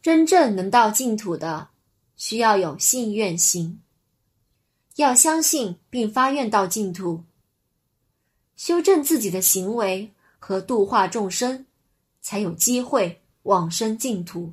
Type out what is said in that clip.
真正能到净土的需要有信愿行要相信并发愿到净土修正自己的行为和度化众生才有机会往生净土。